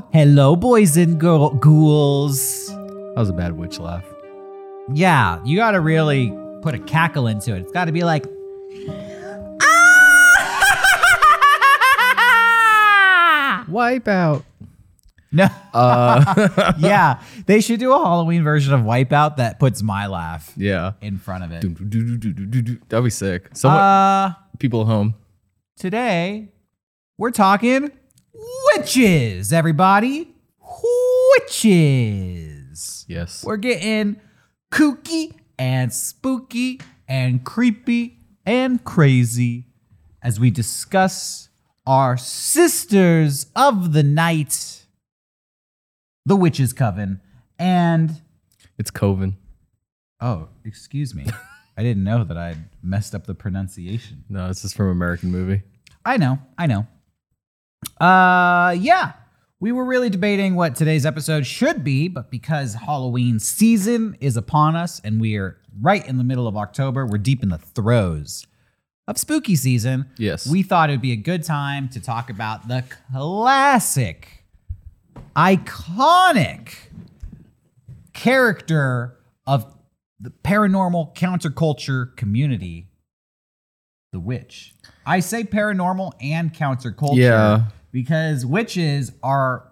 Hello, boys and girl ghouls. That was a bad witch laugh. Yeah, you gotta really put a cackle into it. It's gotta be like, Wipeout. no. Uh, yeah, they should do a Halloween version of Wipeout that puts my laugh yeah. in front of it. That'd be sick. Someone, Uh, people at home. today we're talking witches, everybody. Witches. Yes. We're getting kooky and spooky and creepy and crazy as we discuss our sisters of the night, the Witches Coven. And, It's Coven. oh, excuse me. I didn't know that I'd messed up the pronunciation. No, this is from American movie. I know, I know. Uh, yeah. We were really debating what today's episode should be, but because Halloween season is upon us and we are right in the middle of October, we're deep in the throes of spooky season. Yes. We thought it would be a good time to talk about the classic, iconic character of the paranormal counterculture community, the witch. I say paranormal and counterculture Yeah. because witches are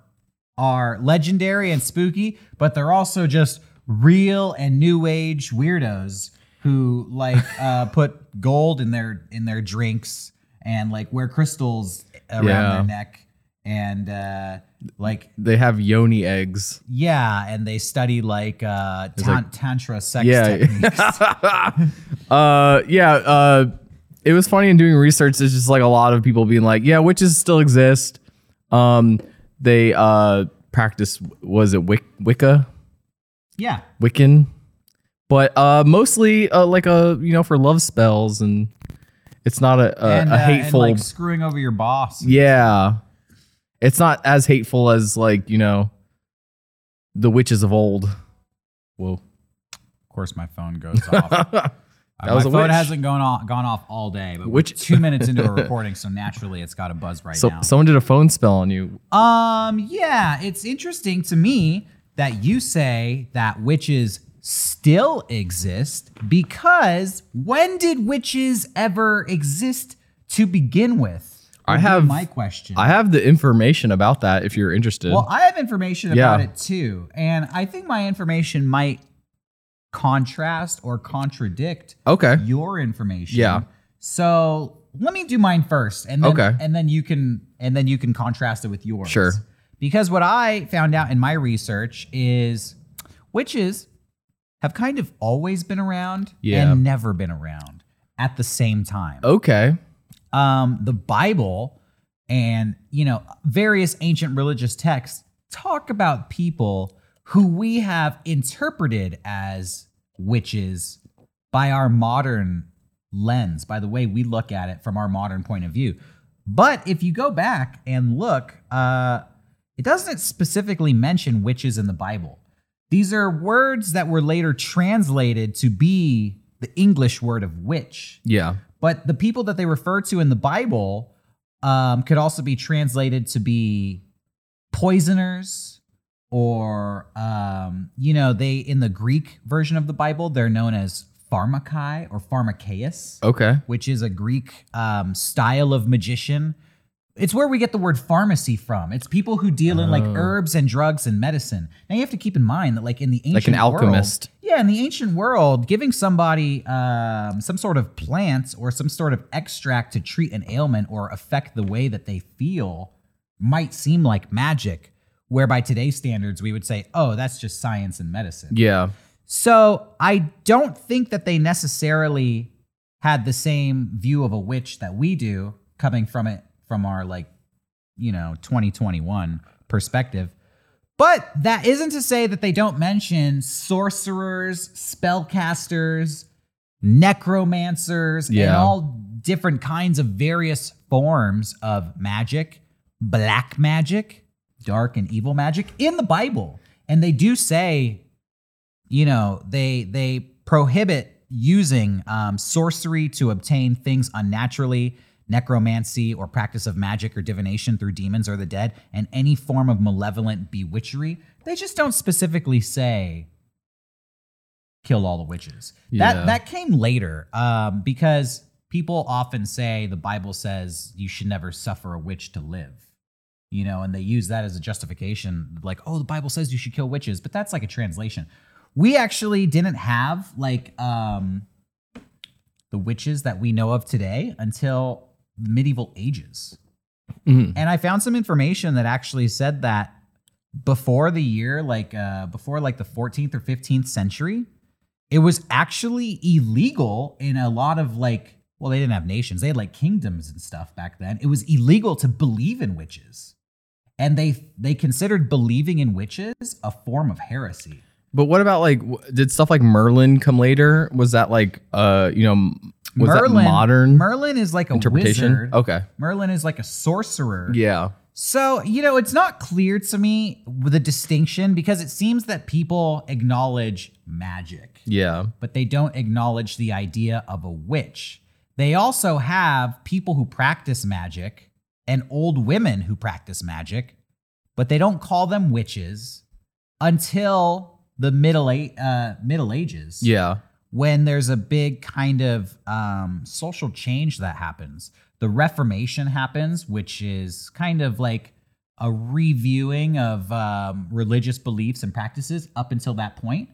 are legendary and spooky, but they're also just real and new age weirdos who like uh, put gold in their in their drinks and like wear crystals around Yeah. their neck and uh, like They have yoni eggs. yeah, and they study like uh, tan- like- tantra sex Yeah. techniques. uh, yeah. Uh, it was funny in doing research. It's just like a lot of people being like, yeah, witches still exist. Um, they uh practice. Was it Wic- Wicca? yeah, Wiccan? But uh, mostly uh, like a you know for love spells and it's not a a, and, a uh, and, hateful. like screwing over your boss. yeah, it's not as hateful as like you know the witches of old. Whoa. Of course, my phone goes off. that Uh, was my a phone witch. hasn't gone off gone off all day, but Which- we're two minutes into a recording, so naturally it's got a buzz right So now. someone did a phone spell on you. um, yeah, it's interesting to me that you say that witches still exist because when did witches ever exist to begin with? I have- my question. I have the information about that if you're interested. Well, I have information about it too, and I think my information might contrast or contradict okay. your information. Yeah. So let me do mine first, and then, Okay. and then you can and then you can contrast it with yours. Sure. Because what I found out in my research is witches have kind of always been around Yeah. and never been around at the same time Okay. um, the Bible and you know various ancient religious texts talk about people who we have interpreted as witches by our modern lens, by the way we look at it from our modern point of view. But if you go back and look, uh, it doesn't specifically mention witches in the Bible. These are words that were later translated to be the English word of witch. Yeah. But the people that they refer to in the Bible um, could also be translated to be poisoners, or um, you know, they in the Greek version of the Bible they're known as pharmakai or pharmakeus, Okay. which is a Greek um, style of magician. It's where we get the word pharmacy from. It's people who deal in like Oh. herbs and drugs and medicine. Now you have to keep in mind that, like in the ancient Like an world- alchemist. yeah, in the ancient world, giving somebody um, some sort of plant or some sort of extract to treat an ailment or affect the way that they feel might seem like magic. Where by today's standards, we would say, oh, that's just science and medicine. Yeah. So I don't think that they necessarily had the same view of a witch that we do coming from it from our like, you know, 2021 perspective. But that isn't to say that they don't mention sorcerers, spellcasters, necromancers, and all different kinds of various forms of magic, black magic, dark and evil magic in the Bible. And they do say you know they they prohibit using um, sorcery to obtain things unnaturally necromancy, or practice of magic or divination through demons or the dead, and any form of malevolent bewitchery. They just don't specifically say kill all the witches. Yeah. That that came later um, because people often say the Bible says you should never suffer a witch to live. You know, and they use that as a justification, like, oh, the Bible says you should kill witches, but that's like a translation. We actually didn't have like um, the witches that we know of today until the medieval ages. Mhm. And I found some information that actually said that before the year, like uh, before like the 14th or 15th century, it was actually illegal in a lot of like, well, they didn't have nations, they had like kingdoms and stuff back then. It was illegal to believe in witches. And they they considered believing in witches a form of heresy. But what about like did stuff like Merlin come later? Was that like uh you know was that modern Merlin is like a interpretation? wizard. Okay. Merlin is like a sorcerer. Yeah. So, you know, it's not clear to me the distinction because it seems that people acknowledge magic, Yeah. but they don't acknowledge the idea of a witch. They also have people who practice magic and old women who practice magic, but they don't call them witches until the middle uh, Middle Ages Yeah. when there's a big kind of um, social change that happens. The Reformation happens, which is kind of like a reviewing of um, religious beliefs and practices up until that point.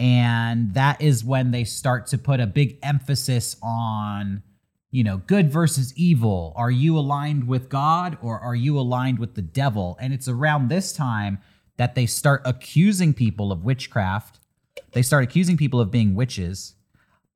And that is when they start to put a big emphasis on, you know, good versus evil. Are you aligned with God or are you aligned with the devil? And it's around this time that they start accusing people of witchcraft they start accusing people of being witches.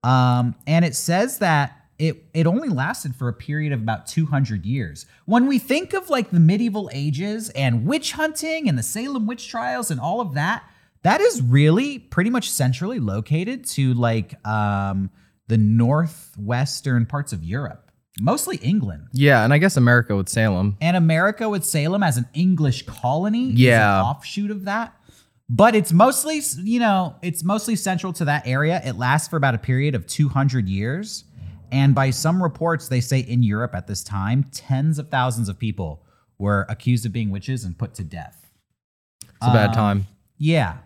Um, and it says that it it only lasted for a period of about 200 years. When we think of like the medieval ages and witch hunting and the Salem witch trials and all of that, that is really pretty much centrally located to like um, the northwestern parts of Europe, mostly England. Yeah, and I guess America with Salem. And America with Salem as an English colony is Yeah. an offshoot of that. But it's mostly, you know, it's mostly central to that area. It lasts for about a period of 200 years. And by some reports, they say in Europe at this time, tens of thousands of people were accused of being witches and put to death. It's a bad Um, time. Yeah.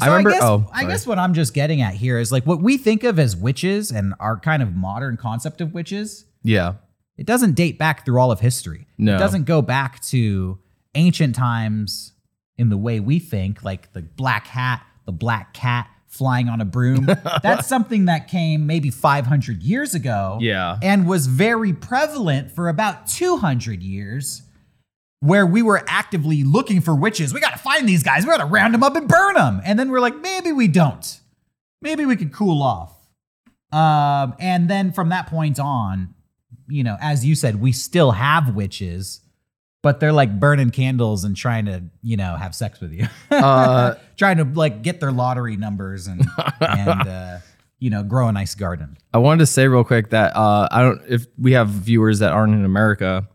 I remember- guess, oh, I guess what I'm just getting at here is like what we think of as witches and our kind of modern concept of witches Yeah. it doesn't date back through all of history. No. It doesn't go back to ancient times in the way we think, like the black hat, the black cat flying on a broom. That's something that came maybe 500 years ago Yeah. and was very prevalent for about 200 years where we were actively looking for witches. We got to find these guys. We got to round them up and burn them. And then we're like, maybe we don't. Maybe we could cool off. Um, and then from that point on, you know, as you said, we still have witches, but they're like burning candles and trying to, you know, have sex with you. Uh, trying to like get their lottery numbers and and uh, you know, grow a nice garden. I wanted to say real quick that uh, I don't if we have viewers that aren't in America,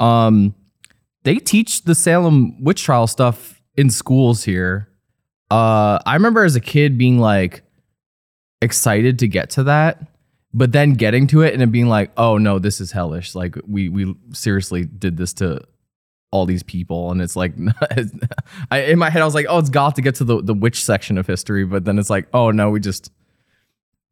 um, they teach the Salem witch trial stuff in schools here. Uh, I remember as a kid being like excited to get to that, but then getting to it and it being like, oh no, this is hellish. Like we we seriously did this to all these people, and it's like, I, in my head I was like, oh, it's goth to get to the the witch section of history, but then it's like, oh no, we just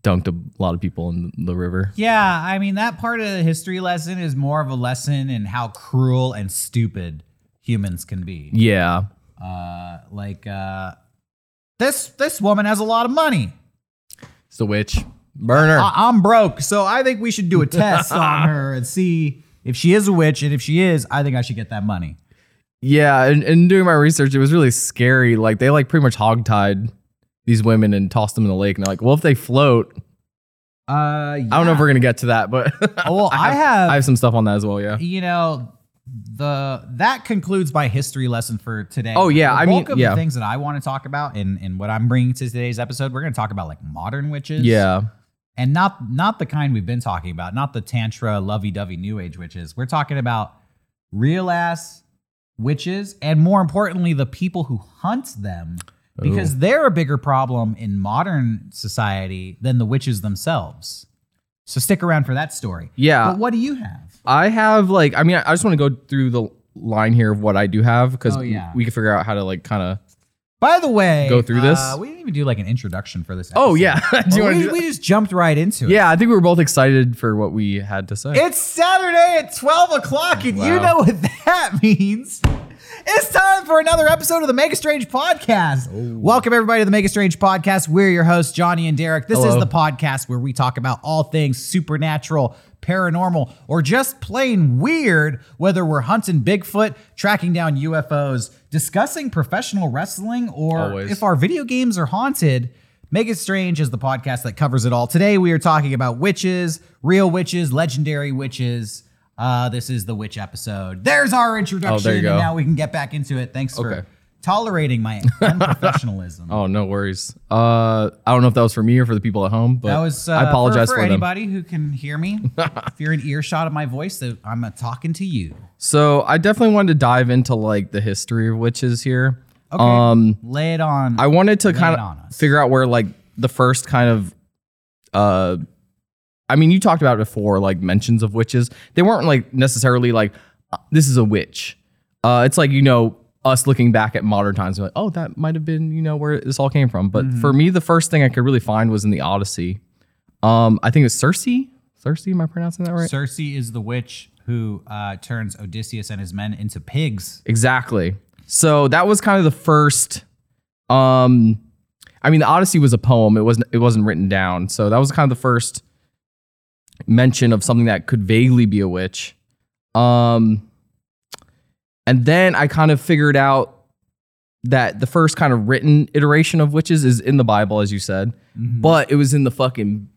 dunked a lot of people in the river. Yeah, I mean that part of the history lesson is more of a lesson in how cruel and stupid humans can be. Yeah. Uh, like uh, this this woman has a lot of money. It's the witch. Burner. I- I'm broke, so I think we should do a test on her and see if she is a witch. And if she is, I think I should get that money. yeah, and, and doing my research, it was really scary. Like they like pretty much hogtied these women and tossed them in the lake. And they're like, well, if they float, Uh, I don't know if we're gonna get to that, but Well, I have- I have some stuff on that as well. Yeah. you know the that concludes my history lesson for today. Oh, yeah, I mean, yeah. the things that I want to talk about and and what I'm bringing to today's episode, we're to talk about like modern witches. Yeah. and not not the kind we've been talking about, not the tantra lovey-dovey new age witches. We're talking about real ass witches and more importantly the people who hunt them because oh. they're a bigger problem in modern society than the witches themselves. So stick around for that story. Yeah. But what do you have? I have like I mean I just want to go through the line here of what I do have because Oh, yeah. we can figure out how to like kind of By the way, Go through this? uh, we didn't even do like an introduction for this. Episode. Oh yeah. do Well, we, do we just jumped right into it. Yeah, I think we were both excited for what we had to say. It's Saturday at 12 o'clock, and you know what that means. It's time for another episode of the Mega Strange Podcast. Welcome, everybody, to the Mega Strange Podcast. We're your hosts, Johnny and Derek. This is the podcast where we talk about all things supernatural, paranormal, or just plain weird, whether we're hunting Bigfoot, tracking down UFOs, discussing professional wrestling, or Always. if our video games are haunted. Mega Strange is the podcast that covers it all. Today we are talking about witches, real witches, legendary witches. Uh, this is the witch episode. There's our introduction, Oh, there you and now we can get back into it. Thanks for Okay. Tolerating my unprofessionalism. oh no worries. Uh, I don't know if that was for me or for the people at home, but That was uh, I apologize for, for, for anybody who can hear me. if you're an earshot of my voice, I'm uh, talking to you. So I definitely wanted to dive into like the history of witches here. Okay, Um, lay it on. I wanted to kind of figure out where like the first kind of uh I mean you talked about before like mentions of witches. They weren't like necessarily like uh, this is a witch. Uh it's like you know us looking back at modern times like oh that might have been you know where this all came from. But Mm-hmm. for me the first thing I could really find was in the Odyssey. Um I think it's Circe. Circe am I pronouncing that right? Circe is the witch who uh, turns Odysseus and his men into pigs. Exactly. So that was kind of the first um I mean the Odyssey was a poem. It wasn't it wasn't written down. So that was kind of the first mention of something that could vaguely be a witch. Um and then I kind of figured out that the first kind of written iteration of witches is in the Bible as you said, but it was in the fucking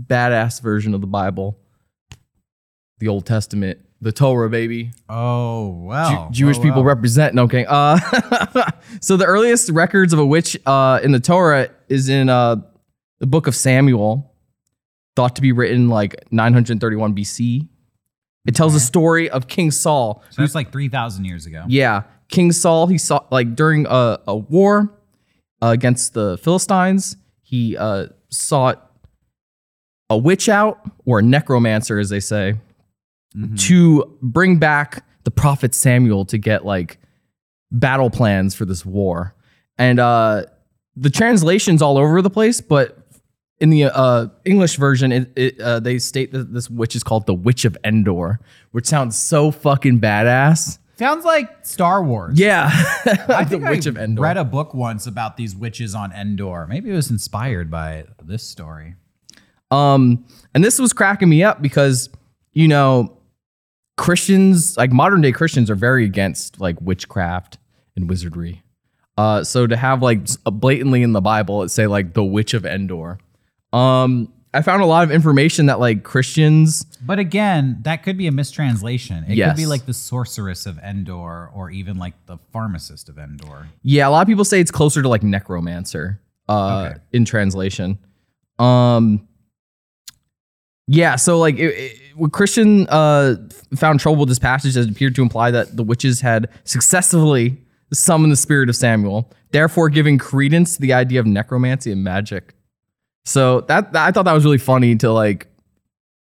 badass version of the Bible. The Old Testament, the Torah baby. Oh wow! well, Jewish well, people well. represent. No, okay. Uh, so the earliest records of a witch uh, in the Torah is in uh, the book of Samuel, thought to be written like 931 BC. It tells the story of King Saul. So that's like three thousand years ago. Yeah, King Saul. He saw like during a, a war uh, against the Philistines. He uh, sought a witch out or a necromancer, as they say, to bring back the prophet Samuel to get like battle plans for this war. And uh, the translation's all over the place, but in the uh, English version, it, it, uh, they state that this witch is called the Witch of Endor, which sounds so fucking badass. Sounds like Star Wars. Yeah, I the think Witch I of Endor. read a book once about these witches on Endor. Maybe it was inspired by this story. Um, and this was cracking me up because, you know, Christians, like modern day Christians, are very against like witchcraft and wizardry. Uh, so to have like blatantly in the Bible, it say like the witch of Endor. Um, I found a lot of information that like Christians, But again, that could be a mistranslation. It could be like the sorceress of Endor or even like the pharmacist of Endor. yeah, a lot of people say it's closer to like necromancer, uh, Okay. in translation. Um, yeah, so like it, it, Christian uh found trouble with this passage that appeared to imply that the witches had successfully summoned the spirit of Samuel, therefore giving credence to the idea of necromancy and magic. So that, that- I thought that was really funny to like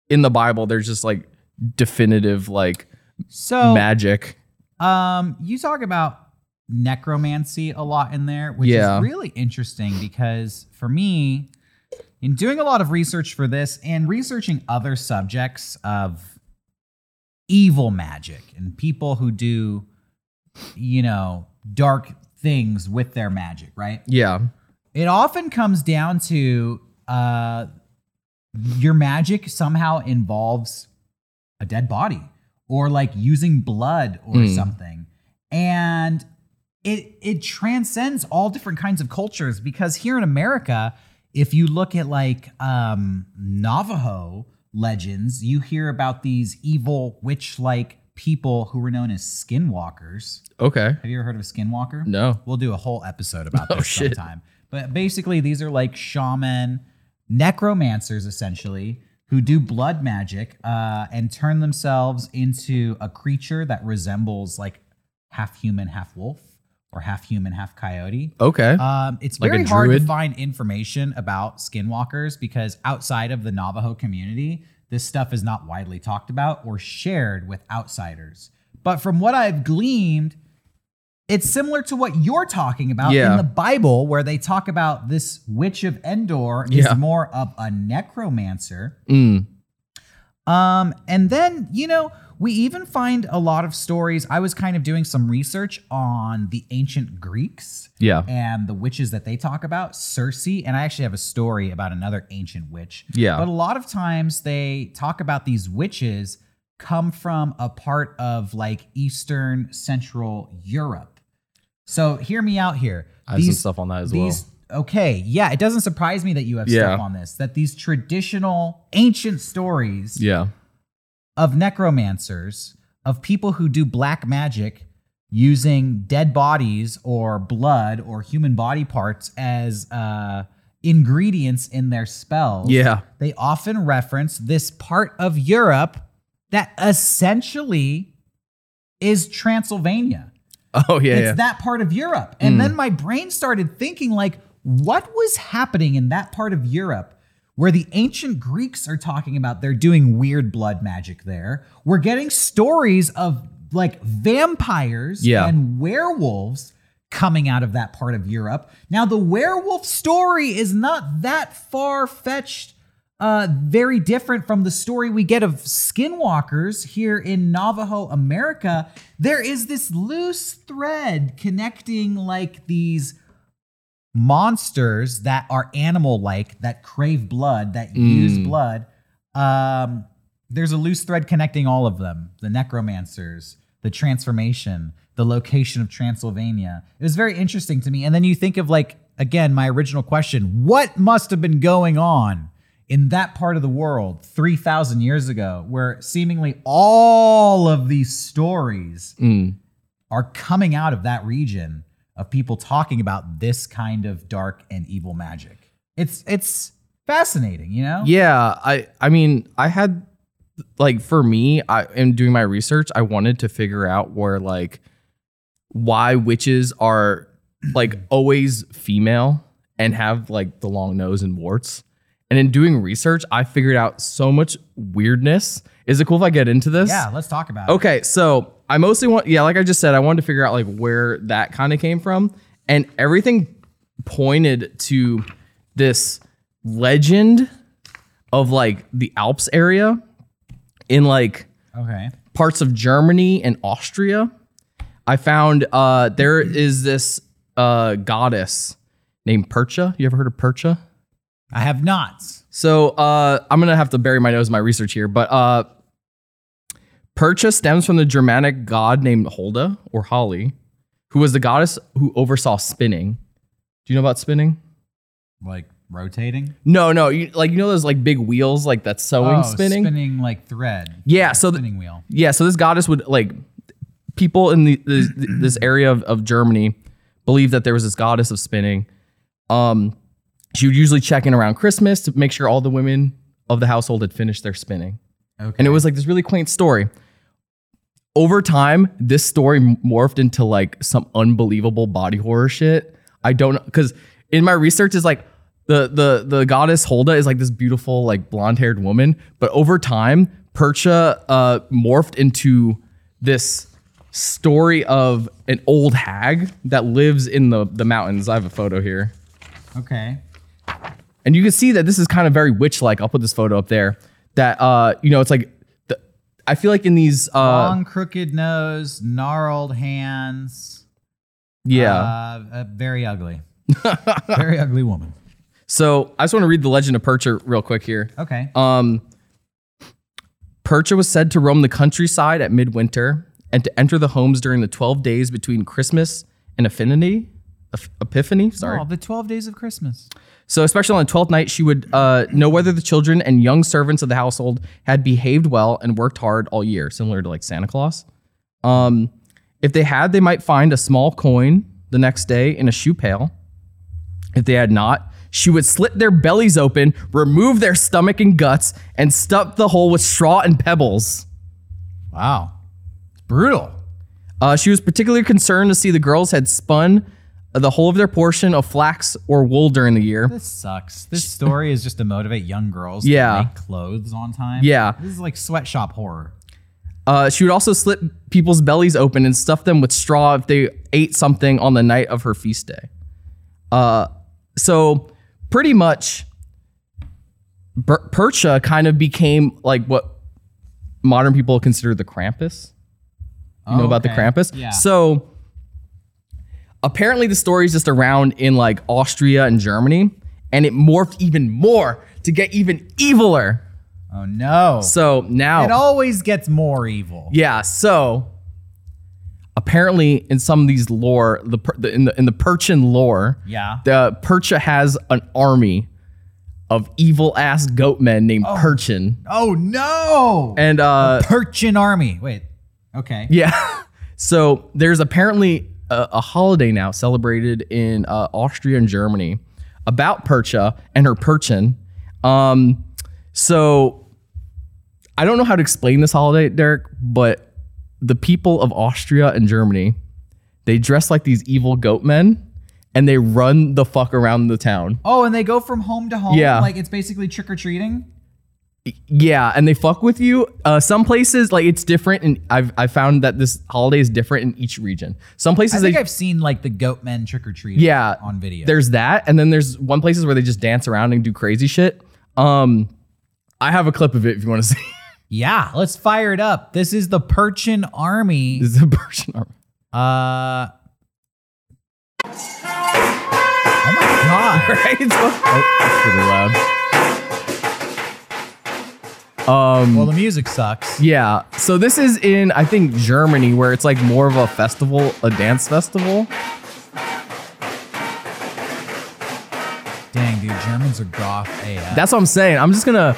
in the Bible. There's just like definitive like So magic. Um, you talk about necromancy a lot in there, which Yeah. is really interesting because for me, in doing a lot of research for this and researching other subjects of evil magic and people who do, you know, dark things with their magic, right? Yeah, It often comes down to uh, your magic somehow involves a dead body or like using blood or Mm. something. And it it transcends all different kinds of cultures because here in America, if you look at like um Navajo legends, you hear about these evil witch-like people who were known as skinwalkers. okay. Have you ever heard of a skinwalker? No. We'll do a whole episode about Oh, this shit. sometime. But basically, these are like shaman, necromancers, essentially, who do blood magic uh, and turn themselves into a creature that resembles like half human, half wolf, or half human, half coyote. Okay. Um, it's Like very hard to find information about skinwalkers because outside of the Navajo community, this stuff is not widely talked about or shared with outsiders. But from what I've gleaned, it's similar to what you're talking about Yeah. in the Bible, where they talk about this witch of Endor Yeah. is more of a necromancer. Mm. Um, and then, you know, we even find a lot of stories. I was kind of doing some research on the ancient Greeks Yeah. and the witches that they talk about, Circe, and I actually have a story about another ancient witch. Yeah. But a lot of times they talk about these witches come from a part of like Eastern Central Europe. So hear me out here. I have some stuff on that as well. Okay, yeah, it doesn't surprise me that you have Yeah. stuff on this. That these traditional ancient stories Yeah. of necromancers, of people who do black magic using dead bodies or blood or human body parts as uh, ingredients in their spells. Yeah. They often reference this part of Europe that essentially is Transylvania. Oh yeah. it's yeah. that part of Europe. And hmm. then my brain started thinking like what was happening in that part of Europe where the ancient Greeks are talking about they're doing weird blood magic there. We're getting stories of like vampires Yeah. and werewolves coming out of that part of Europe. Now the werewolf story is not that far fetched uh, very different from the story we get of skinwalkers here in Navajo, America. There is this loose thread connecting like these monsters that are animal like, that crave blood, that use blood. Um, there's a loose thread connecting all of them the necromancers, the transformation, the location of Transylvania. It was very interesting to me. And then you think of, like, again, my original question what must have been going on in that part of the world 3,000 years ago, where seemingly all of these stories Mm. are coming out of that region of people talking about this kind of dark and evil magic. It's it's fascinating, you know? Yeah, I I mean, I had like for me, I in doing my research, I wanted to figure out where like why witches are like always female and have like the long nose and warts. And in doing research, I figured out so much weirdness. Is it cool if I get into this? Yeah, let's talk about it. Okay, so I mostly want, yeah, like I just said, I wanted to figure out like where that kind of came from, and everything pointed to this legend of like the Alps area in like Okay. parts of Germany and Austria. I found uh there is this uh goddess named Percha. You ever heard of Percha? I have not. So uh, I'm gonna have to bury my nose in my research here, but uh, Percha stems from the Germanic god named Holda or Holly, who was the goddess who oversaw spinning. Do you know about spinning? Like rotating? No, no. You, like you know those like big wheels, like that sewing oh, spinning. Spinning like thread. Yeah. So the, Spinning wheel. yeah, so this goddess would like people in the, this, this area of, of Germany believe that there was this goddess of spinning. Um, she would usually check in around Christmas to make sure all the women of the household had finished their spinning. Okay. And it was like this really quaint story. Over time, this story morphed into like some unbelievable body horror shit. I don't know because in my research is like the the the goddess Holda is like this beautiful like blonde haired woman, but over time, Percha uh, morphed into this story of an old hag that lives in the the mountains. I have a photo here. okay. And you can see that this is kind of very witch like. I'll put this photo up there. That uh, you know, it's like the, I feel like in these uh, Long, crooked nose, gnarled hands. yeah. Uh, very ugly. very ugly woman. so I just want to read the legend of Percha real quick here. Okay. Um, Percha was said to roam the countryside at midwinter and to enter the homes during the twelve days between Christmas and Affinity. Epiphany, sorry. Oh, the 12 days of Christmas. So, especially on the 12th night, she would uh, know whether the children and young servants of the household had behaved well and worked hard all year, similar to like Santa Claus. Um, if they had, they might find a small coin the next day in a shoe pail. If they had not, she would slit their bellies open, remove their stomach and guts, and stuff the hole with straw and pebbles. Wow. It's brutal. Uh, she was particularly concerned to see the girls had spun the whole of their portion of flax or wool during the year. This sucks. This story is just to motivate young girls Yeah. to make clothes on time. Yeah. This is like sweatshop horror. Uh, she would also slit people's bellies open and stuff them with straw if they ate something on the night of her feast day. Uh, so pretty much, Ber- Percha kind of became like what modern people consider the Krampus. You know Oh, about the okay. Krampus? Yeah. So apparently the story is just around in like Austria and Germany, and it morphed even more to get even eviler. Oh no. So now it always gets more evil. yeah, so apparently in some of these lore, the, per- the in the in the Perchin lore, Yeah. the Percha has an army of evil ass goat men named Perchin, Oh no. and uh, Perchin army. Wait. Okay. yeah, so there's apparently a, a holiday now celebrated in uh, Austria and Germany about Percha and her Perchin. Um, so I don't know how to explain this holiday, Derek, but the people of Austria and Germany, they dress like these evil goat men and they run the fuck around the town. Oh, and they go from home to home. Yeah. Like it's basically trick or treating. Yeah, and they fuck with you. Uh, some places like it's different, and I've I found that this holiday is different in each region. Some places I think they I've seen like the goat men trick or treat. yeah On video. There's that, and then there's one places where they just dance around and do crazy shit. Um, I have a clip of it if you want to see. yeah. Let's fire it up. This is the Perchin army. this is a Persian army. Uh. Oh my god. Right? It's, oh, that's really loud. Um, Well, the music sucks. yeah. So this is in I think Germany, where it's like more of a festival, a dance festival. Dang, dude, Germans are goth AF. That's what I'm saying. I'm just gonna.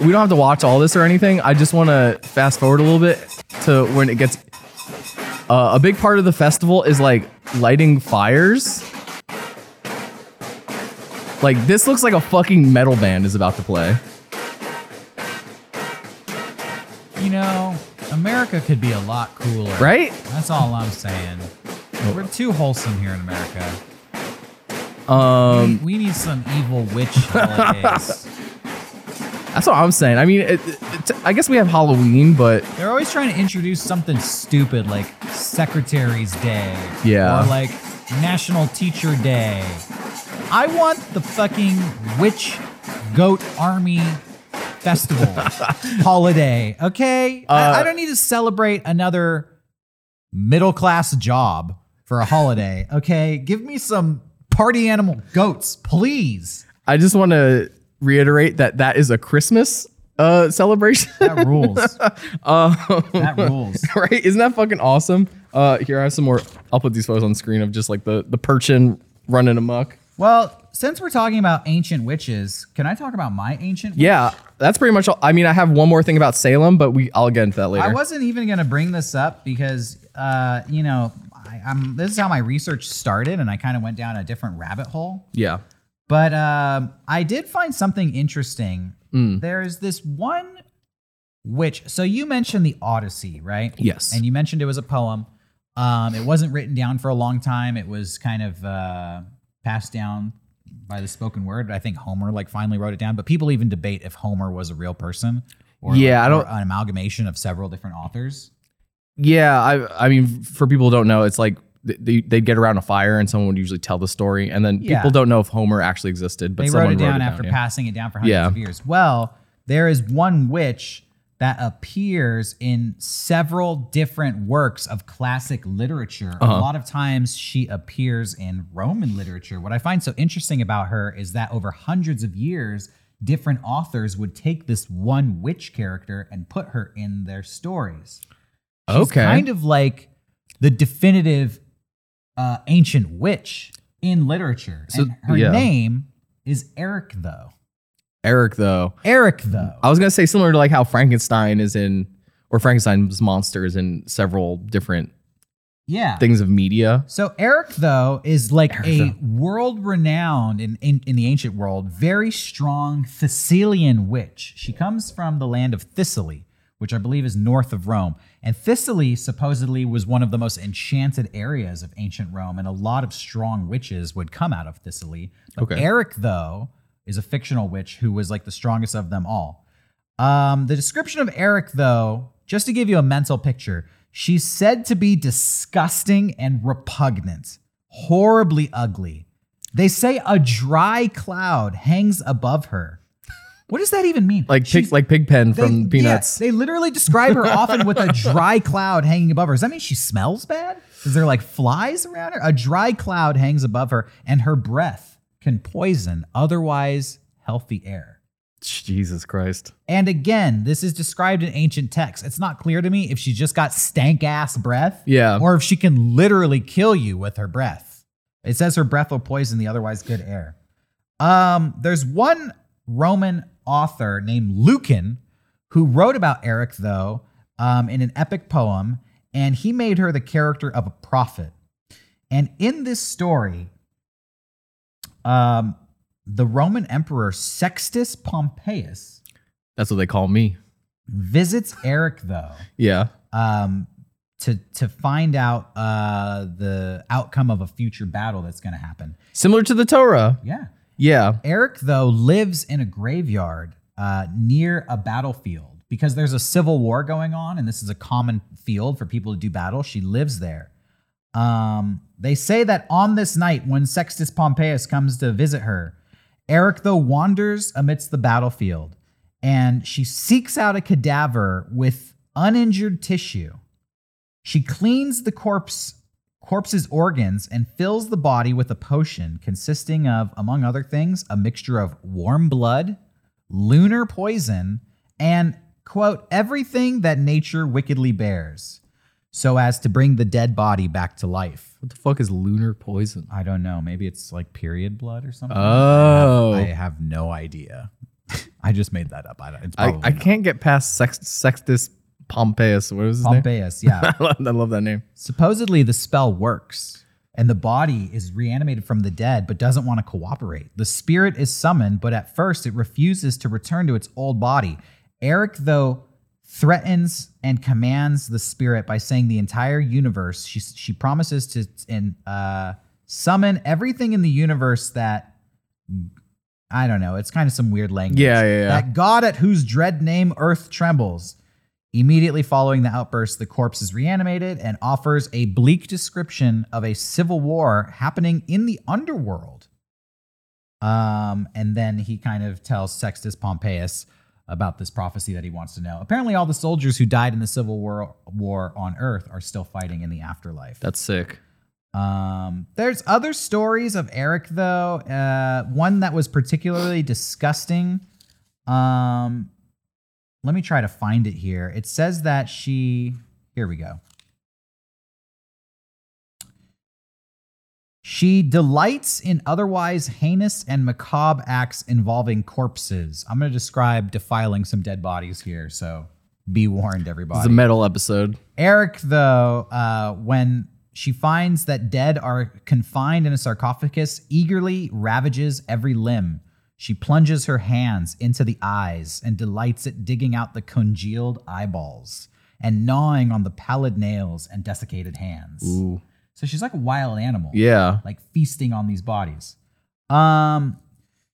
We don't have to watch all this or anything. I just want to fast forward a little bit to when it gets. Uh, a big part of the festival is like lighting fires. Like this looks like a fucking metal band is about to play. You know, America could be a lot cooler. Right? That's all I'm saying. We're too wholesome here in America. Um, We need some evil witch holidays. that's what I'm saying. I mean, it, it, I guess we have Halloween, but They're always trying to introduce something stupid like Secretary's Day. Yeah. Or like National Teacher Day. I want the fucking witch goat army festival holiday. Okay? I, Uh, I don't need to celebrate another middle class job for a holiday. Okay? Give me some party animal goats, please. I just want to reiterate that that is a Christmas uh celebration. That rules. um, that rules. right? Isn't that fucking awesome? Uh, here I have some more. I'll put these photos on screen of just like the the perchin running amok. Well, since we're talking about ancient witches, can I talk about my ancient witch? Yeah, that's pretty much all. I mean, I have one more thing about Salem, but we I'll get into that later. I wasn't even gonna bring this up because uh, you know, I, I'm this is how my research started and I kind of went down a different rabbit hole. yeah. But um, I did find something interesting. Mm. There's this one witch. So you mentioned the Odyssey, right? Yes. And you mentioned it was a poem. Um, it wasn't written down for a long time. It was kind of uh, passed down by the spoken word. I think Homer like finally wrote it down. But people even debate if Homer was a real person. Or Yeah, like, I don't- an amalgamation of several different authors. Yeah, I I mean, for people who don't know, it's like they they'd get around a fire and someone would usually tell the story, and then Yeah. people don't know if Homer actually existed, but they someone wrote it down after yeah. passing it down for hundreds Yeah. of years. Well, there is one witch that appears in several different works of classic literature. Uh-huh. A lot of times she appears in Roman literature. What I find so interesting about her is that over hundreds of years, different authors would take this one witch character and put her in their stories. She's Okay. kind of like the definitive uh, ancient witch in literature. So- and her yeah. name is Erichtho. Erichtho. Eric, though. I was gonna say similar to like how Frankenstein is in, or Frankenstein's monster is in several different Yeah. things of media. So Erichtho, is like Eric, a though. world renowned in, in, in the ancient world, very strong Thessalian witch. She comes from the land of Thessaly, which I believe is north of Rome. And Thessaly supposedly was one of the most enchanted areas of ancient Rome, and a lot of strong witches would come out of Thessaly. But Okay. Erichtho, is a fictional witch who was like the strongest of them all. Um, the description of Erichtho, just to give you a mental picture, she's said to be disgusting and repugnant, horribly ugly. They say a dry cloud hangs above her. What does that even mean? Like She's- pig, like Pigpen from yeah, Peanuts. they literally describe her often with a dry cloud hanging above her. Does that mean she smells bad? Is there like flies around her? A dry cloud hangs above her, and her breath can poison otherwise healthy air. Jesus Christ. And again, this is described in ancient texts. It's not clear to me if she's just got stank ass breath Yeah. or if she can literally kill you with her breath. It says her breath will poison the otherwise good air. Um, there's one Roman author named Lucan who wrote about Eric, though, um, in an epic poem, and he made her the character of a prophet. And in this story, um, the Roman emperor Sextus Pompeius That's what they call me. visits Erichtho, Yeah. um, to to find out uh, the outcome of a future battle that's going to happen. Similar to the Torah. Yeah, Yeah. Erichtho lives in a graveyard uh, near a battlefield because there's a civil war going on, and this is a common field for people to do battle. She lives there. Um, they say that on this night, when Sextus Pompeius comes to visit her, Erichtho wanders amidst the battlefield, and she seeks out a cadaver with uninjured tissue. She cleans the corpse corpse's organs and fills the body with a potion consisting of, among other things, a mixture of warm blood, lunar poison, and quote, everything that nature wickedly bears, so as to bring the dead body back to life. What the fuck is lunar poison? I don't know. Maybe it's like period blood or something. Oh. I have, I have no idea. I just made that up. I don't, it's I, probably I not. can't get past Sex, Sextus Pompeius. What was his name? Pompeius, yeah. I love, I love that name. Supposedly, the spell works, and the body is reanimated from the dead, but doesn't want to cooperate. The spirit is summoned, but at first it refuses to return to its old body. Erichtho, threatens and commands the spirit by saying the entire universe. She she promises to and uh, summon everything in the universe that I don't know. It's kind of some weird language. Yeah, yeah, yeah. That God at whose dread name earth trembles. Immediately following the outburst, the corpse is reanimated and offers a bleak description of a civil war happening in the underworld. Um, and then he kind of tells Sextus Pompeius about this prophecy that he wants to know. Apparently, all the soldiers who died in the civil war, war on Earth are still fighting in the afterlife. That's sick. Um, there's other stories of Erichtho. Uh, one that was particularly disgusting. Um, let me try to find it here. It says that she. Here we go. She delights in otherwise heinous and macabre acts involving corpses. I'm going to describe defiling some dead bodies here, so be warned, everybody. It's a metal episode. Erichtho, uh, when she finds that dead are confined in a sarcophagus, eagerly ravages every limb. She plunges her hands into the eyes and delights at digging out the congealed eyeballs and gnawing on the pallid nails and desiccated hands. Ooh. So she's like a wild animal Yeah. like feasting on these bodies. Um,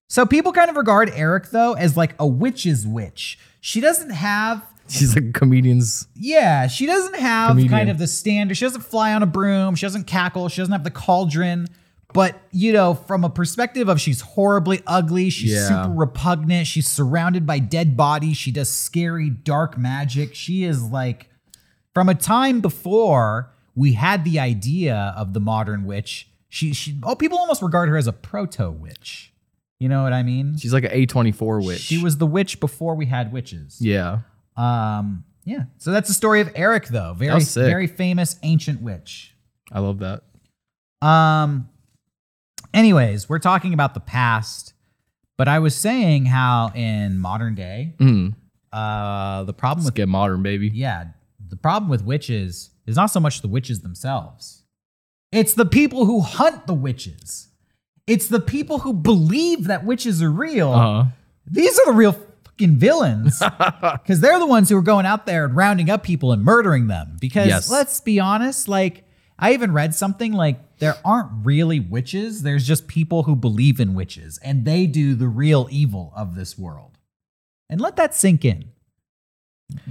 so people kind of regard Erichtho as like a witch's witch. She doesn't have, She's like comedians. yeah, she doesn't have Comedian. kind of the standard. She doesn't fly on a broom. She doesn't cackle. She doesn't have the cauldron. But you know, from a perspective of she's horribly ugly, she's Yeah. super repugnant. She's surrounded by dead bodies. She does scary dark magic. She is like from a time before we had the idea of the modern witch. She she oh people almost regard her as a proto witch. You know what I mean? She's like an A24 witch. She was the witch before we had witches. Yeah. Um yeah. So that's the story of Erichtho. Very very famous ancient witch. I love that. Um anyways, we're talking about the past, but I was saying how in modern day, Mm. uh the problem Let's with get modern, baby. yeah, the problem with witches is not so much the witches themselves. It's the people who hunt the witches. It's the people who believe that witches are real. Uh-huh. These are the real fucking villains because they're the ones who are going out there and rounding up people and murdering them. Because Yes. let's be honest, like I even read something like there aren't really witches. There's just people who believe in witches and they do the real evil of this world. And let that sink in.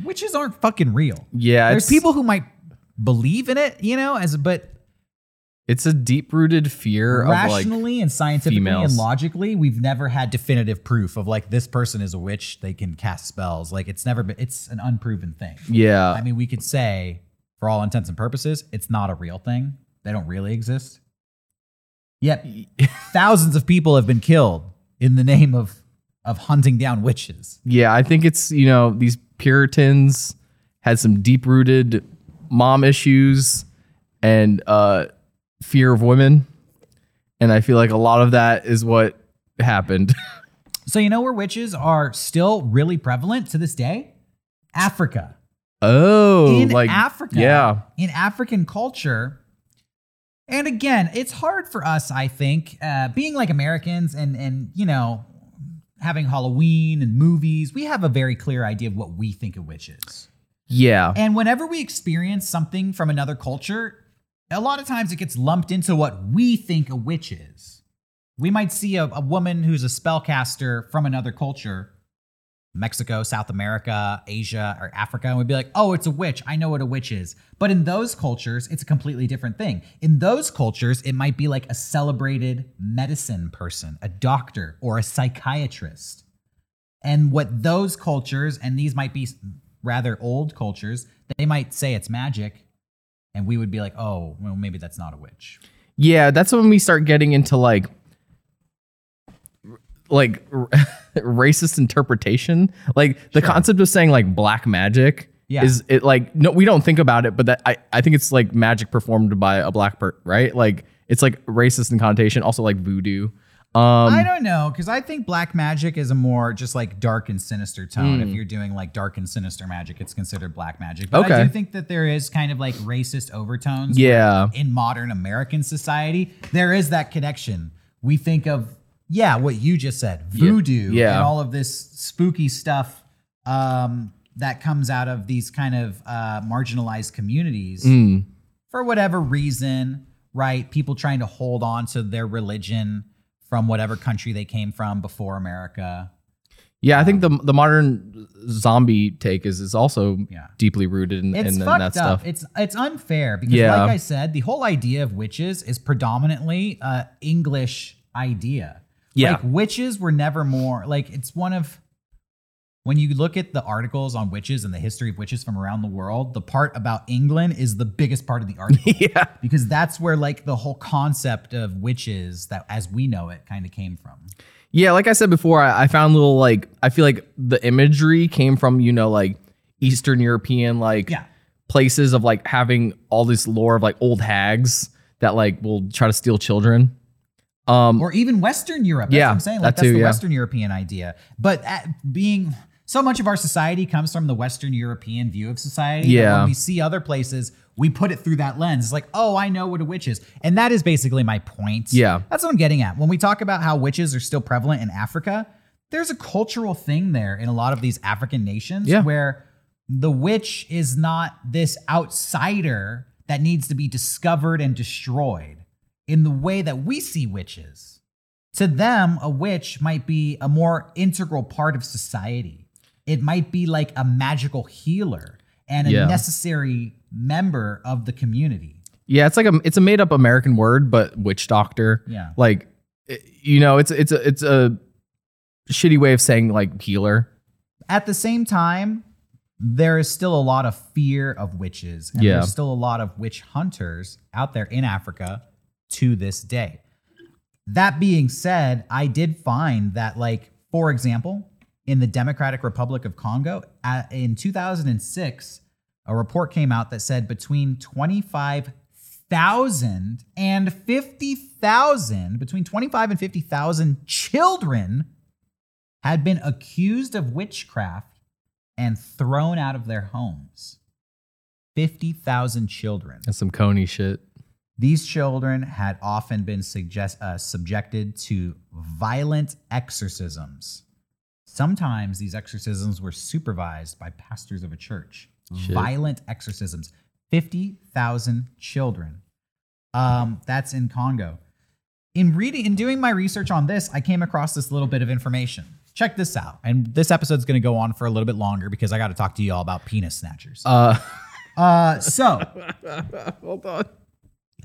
Witches aren't fucking real. Yeah, There's people who might believe in it, you know, as but It's a deep rooted fear of like rationally and scientifically females. and logically, we've never had definitive proof of like this person is a witch. They can cast spells. Like it's never been. It's an unproven thing. yeah, I mean, we could say, for all intents and purposes, it's not a real thing. They don't really exist. Yet, thousands of people have been killed in the name of of hunting down witches. yeah. I think it's you know these Puritans had some deep rooted mom issues and uh, fear of women, and I feel like a lot of that is what happened. So you know where witches are still really prevalent to this day? Africa. oh, in like Africa, yeah, in African culture. And again, it's hard for us, I think, uh, being like Americans and and you know having Halloween and movies. We have a very clear idea of what we think a witch is. Yeah, And whenever we experience something from another culture, a lot of times it gets lumped into what we think a witch is. We might see a, a woman who's a spellcaster from another culture, Mexico, South America, Asia, or Africa, and we'd be like, oh, it's a witch. I know what a witch is. But in those cultures, it's a completely different thing. In those cultures, it might be like a celebrated medicine person, a doctor, or a psychiatrist. And what those cultures, and these might be rather old cultures, they might say it's magic, and we would be like, oh, well, maybe that's not a witch. yeah. That's when we start getting into like like racist interpretation. Like the Sure. concept of saying like black magic Yeah. is it like no we don't think about it, but that I, I think it's like magic performed by a black person, right? Like it's like racist in connotation, also like voodoo. Um I don't know, because I think black magic is a more just like dark and sinister tone. If you're doing like dark and sinister magic, it's considered black magic. But I Hmm. Do think that there is kind of like racist overtones. yeah. in modern American society, there is that connection. We think of, yeah, what you just said, voodoo Yeah. and all of this spooky stuff um, that comes out of these kind of uh, marginalized communities Mm. for whatever reason, right? People trying to hold on to their religion from whatever country they came from before America. Yeah, I think um, the the modern zombie take is is also Yeah. deeply rooted in, It's in fucked that up. stuff. It's it's unfair because, Yeah. like I said, the whole idea of witches is predominantly a English idea. Yeah. like witches were never more like it's one of when you look at the articles on witches and the history of witches from around the world. The part about England is the biggest part of the article yeah. because that's where like the whole concept of witches that as we know it kind of came from. Yeah, like I said before, I, I found little like I feel like the imagery came from you know like Eastern European like Yeah. places of like having all this lore of like old hags that like will try to steal children. Um, or even Western Europe. That's Yeah, what I'm saying. Like that that's too, the yeah. Western European idea. But at being so much of our society comes from the Western European view of society. Yeah. When we see other places, we put it through that lens. It's like, oh, I know what a witch is. And that is basically my point. Yeah. That's what I'm getting at. When we talk about how witches are still prevalent in Africa, there's a cultural thing there in a lot of these African nations Yeah. where the witch is not this outsider that needs to be discovered and destroyed in the way that we see witches. To them, a witch might be a more integral part of society. It might be like a magical healer and a Yeah. necessary member of the community. yeah, it's like a it's a made up American word, but witch doctor. Yeah. Like eh, you know, it's it's a it's a shitty way of saying like healer. At the same time, there is still a lot of fear of witches, and Yeah. there's still a lot of witch hunters out there in Africa to this day. That being said, I did find that, like, for example, in the Democratic Republic of Congo, in 2006, a report came out that said between 25,000 and 50,000, between 25 and 50,000 children had been accused of witchcraft and thrown out of their homes. 50,000 children. That's some Kony shit. These children had often been suggest, uh, subjected to violent exorcisms, sometimes these exorcisms were supervised by pastors of a church. Violent exorcisms. 50,000 children. Um, that's in Congo. In reading in doing my research on this, I came across this little bit of information. Check this out. And this episode's going to go on for a little bit longer because I got to talk to you all about penis snatchers. Uh, Uh, so hold on.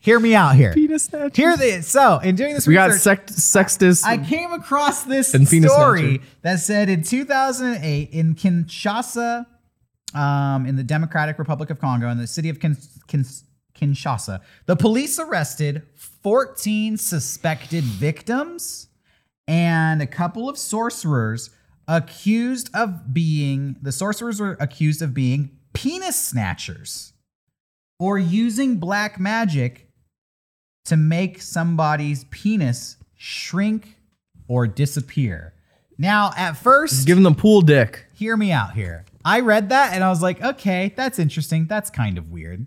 Hear me out here. Penis snatch. Here this. So in doing this We got sect, sextus. I came across this And penis story snatcher. that said in 2008 in Kinshasa, um, in the Democratic Republic of Congo, in the city of Kin- Kin- Kinshasa, the police arrested 14 suspected victims and a couple of sorcerers accused of being the sorcerers were accused of being penis snatchers or using black magic to make somebody's penis shrink or disappear. Now, at first, Giving them pool dick. hear me out here. I read that and I was like, okay, that's interesting. That's kind of weird.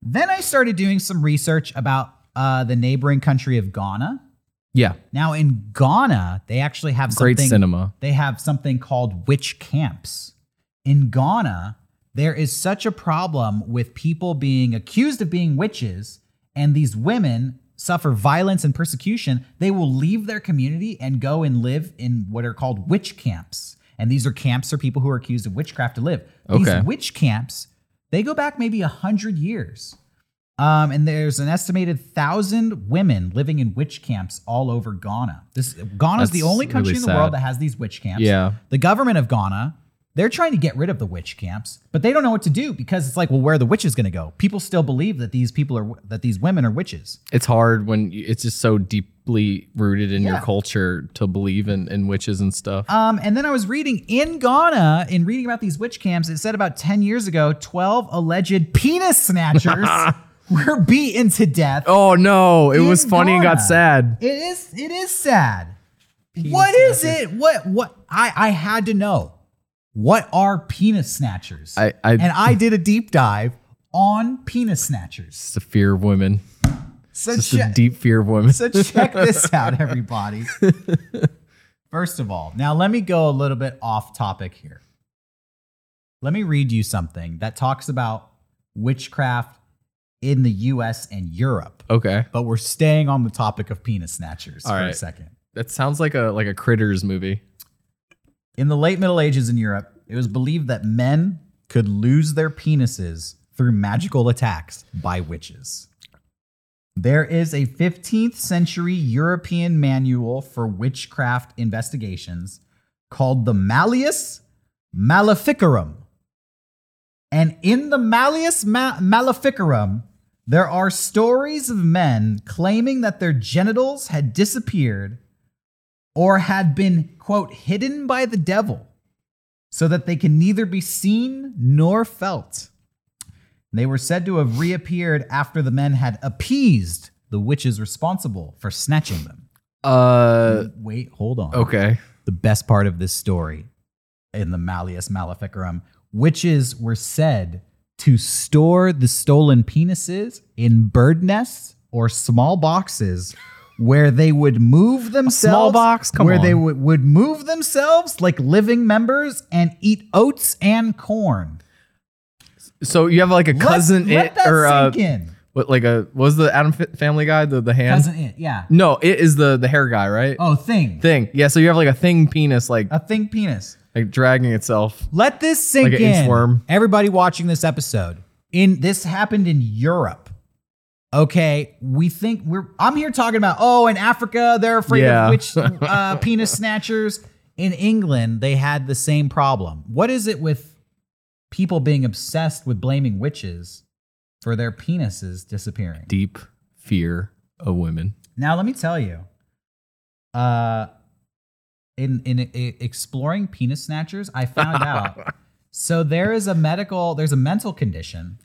Then I started doing some research about uh, the neighboring country of Ghana. Yeah. Now, in Ghana, they actually have Great something. cinema. They have something called witch camps. In Ghana, there is such a problem with people being accused of being witches, and these women suffer violence and persecution. They will leave their community and go and live in what are called witch camps. And these are camps for people who are accused of witchcraft to live. Okay. These witch camps, they go back maybe a hundred years. Um, and there's an estimated thousand women living in witch camps all over Ghana. This Ghana is the only country really in the world that has these witch camps. Yeah. The government of Ghana, they're trying to get rid of the witch camps, but they don't know what to do because it's like, well, where are the witches going to go? People still believe that these people are that these women are witches. It's hard when it's just so deeply rooted in your Yeah. culture to believe in, in witches and stuff. Um, and then I was reading in Ghana, in reading about these witch camps, it said about 10 years ago, 12 alleged penis snatchers were beaten to death. oh no, it was in funny and got Ghana. sad. It is it is sad. what is it? What what I I had to know. What are penis snatchers? I- I- and I did a deep dive on penis snatchers. It's the fear of women. So It's the check, deep fear of women. so check this out, everybody. First of all, now let me go a little bit off topic here. Let me read you something that talks about witchcraft in the US and Europe. Okay. But we're staying on the topic of penis snatchers All for a second. That sounds like a like a critters movie. In the late Middle Ages in Europe, it was believed that men could lose their penises through magical attacks by witches. There is a 15th century European manual for witchcraft investigations called the Malleus Maleficarum. And in the Malleus Ma- Maleficarum, there are stories of men claiming that their genitals had disappeared or had been, quote, hidden by the devil so that they can neither be seen nor felt. They were said to have reappeared after the men had appeased the witches responsible for snatching them. Uh Wait, hold on. okay. The best part of this story in the Malleus Maleficarum witches were said to store the stolen penises in bird nests or small boxes where they would move themselves small box? Come where they on. would, would move themselves like living members and eat oats and corn So you have like a cousin let, it that or uh in what like a what was the Adam Fa- Family Guy the the hand? cousin it yeah No, it is the the hair guy, right? oh thing Thing. Yeah, so you have like a thing penis like a thing penis like dragging itself. Let this sink Like in. inchworm. Everybody watching this episode. In this happened in Europe. Okay, we think we're. I'm here talking about. Oh, in Africa they're afraid Yeah. of witch uh, penis snatchers. In England they had the same problem. What is it with people being obsessed with blaming witches for their penises disappearing? Deep fear of women. Now let me tell you, uh, in in i- exploring penis snatchers, I found out. So there is a medical, there's a mental condition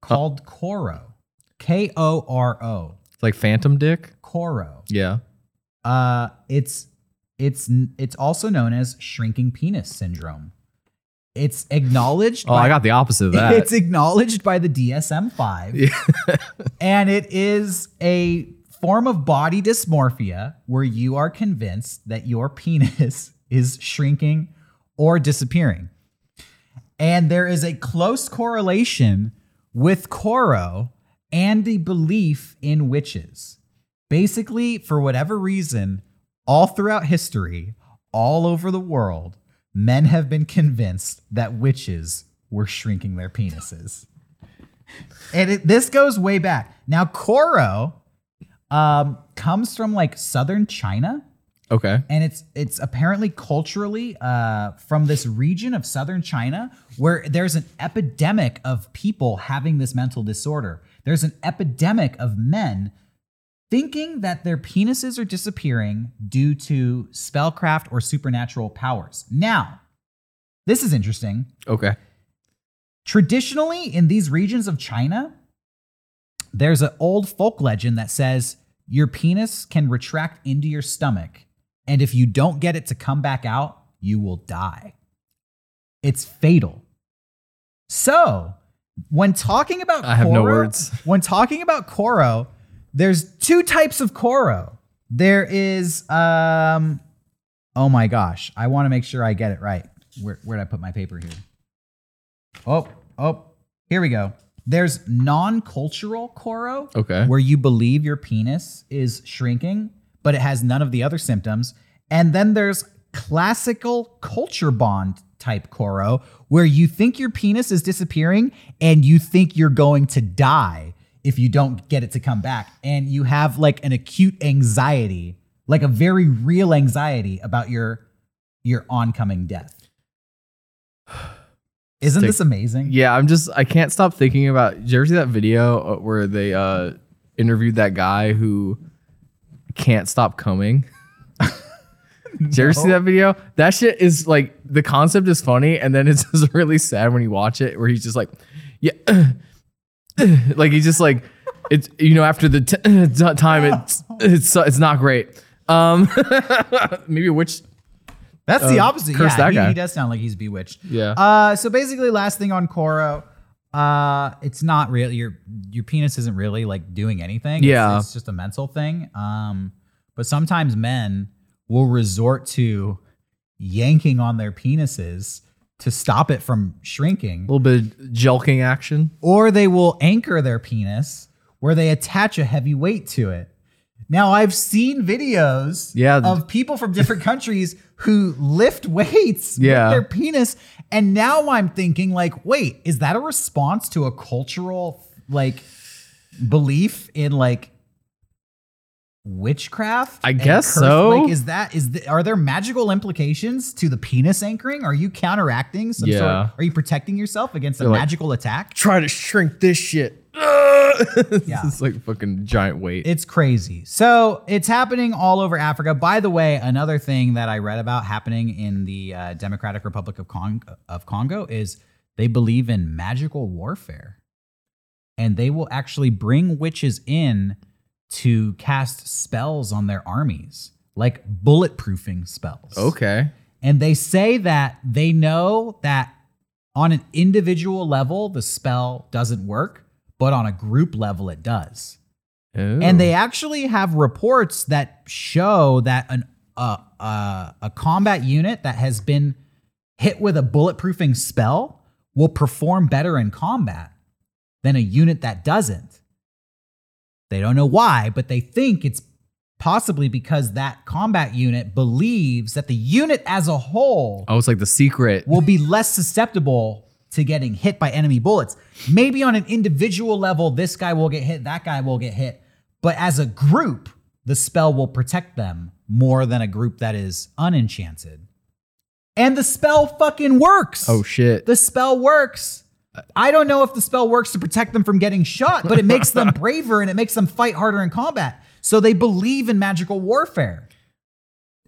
called Koro, K O R O, It's like phantom dick. Koro. Yeah. Uh, it's it's it's also known as shrinking penis syndrome. It's acknowledged. Oh, by, I got the opposite of that. It's acknowledged by the DSM 5. and it is a form of body dysmorphia where you are convinced that your penis is shrinking or disappearing. And there is a close correlation with Koro and the belief in witches. Basically, for whatever reason, all throughout history, all over the world, men have been convinced that witches were shrinking their penises. And it, this goes way back. Now, Koro um, comes from like southern China Okay. and it's it's apparently culturally uh, from this region of southern China where there's an epidemic of people having this mental disorder. There's an epidemic of men thinking that their penises are disappearing due to spellcraft or supernatural powers. Now, this is interesting. Okay. Traditionally, in these regions of China, there's an old folk legend that says your penis can retract into your stomach, and if you don't get it to come back out, you will die. It's fatal. So, when talking about I have no words. When talking about Koro, there's two types of Koro. There is um oh my gosh, I want to make sure I get it right. Where where did I put my paper here? Oh, oh, here we go. There's non-cultural Koro, Okay. where you believe your penis is shrinking, but it has none of the other symptoms. And then there's classical culture bound type Koro, where you think your penis is disappearing and you think you're going to die if you don't get it to come back. And you have like an acute anxiety, like a very real anxiety about your your oncoming death. Isn't Take- this amazing? Yeah, I'm just I can't stop thinking about. Did you ever see that video uh, where they uh interviewed that guy who can't stop coming? Did you ever see that video? That shit is like the concept is funny, and then it's just really sad when you watch it, where he's just like, yeah, like he's just like, it's you know after the t- t- time it's it's it's not great. Um, maybe which That's the Uh, opposite. curse yeah, that he, guy. he does sound like he's bewitched. Yeah. Uh, so basically, last thing on Koro, uh, it's not really your your penis isn't really like doing anything. It's- Yeah. it's, just a mental thing. Um, but sometimes men will resort to yanking on their penises to stop it from shrinking, A little bit of jelqing action. or they will anchor their penis where they attach a heavy weight to it. Now, I've seen videos Yeah. of people from different countries who lift weights Yeah. with their penis. And now I'm thinking, like, wait, is that a response to a cultural like belief in like witchcraft? I guess so. Like, is that is the, are there magical implications to the penis anchoring? Are you counteracting some sort? Yeah. Of, are you protecting yourself against a They're like- magical attack? Try to shrink this shit. Yeah. it's like fucking giant weight. It's crazy. So it's happening all over Africa. By the way, another thing that I read about happening in the uh, Democratic Republic of, Cong- of Congo is they believe in magical warfare. And they will actually bring witches in to cast spells on their armies, like bulletproofing spells. okay. And they say that they know that on an individual level, the spell doesn't work, but on a group level, it does. And they actually have reports that show that an uh, uh, a combat unit that has been hit with a bulletproofing spell will perform better in combat than a unit that doesn't. They don't know why, but they think it's possibly because that combat unit believes that the unit as a whole Oh, it's like the secret. will be less susceptible to getting hit by enemy bullets. Maybe on an individual level, this guy will get hit, that guy will get hit. But as a group, the spell will protect them more than a group that is unenchanted. And the spell fucking works. Oh shit. The spell works. I don't know if the spell works to protect them from getting shot, but it makes them braver and it makes them fight harder in combat. So they believe in magical warfare.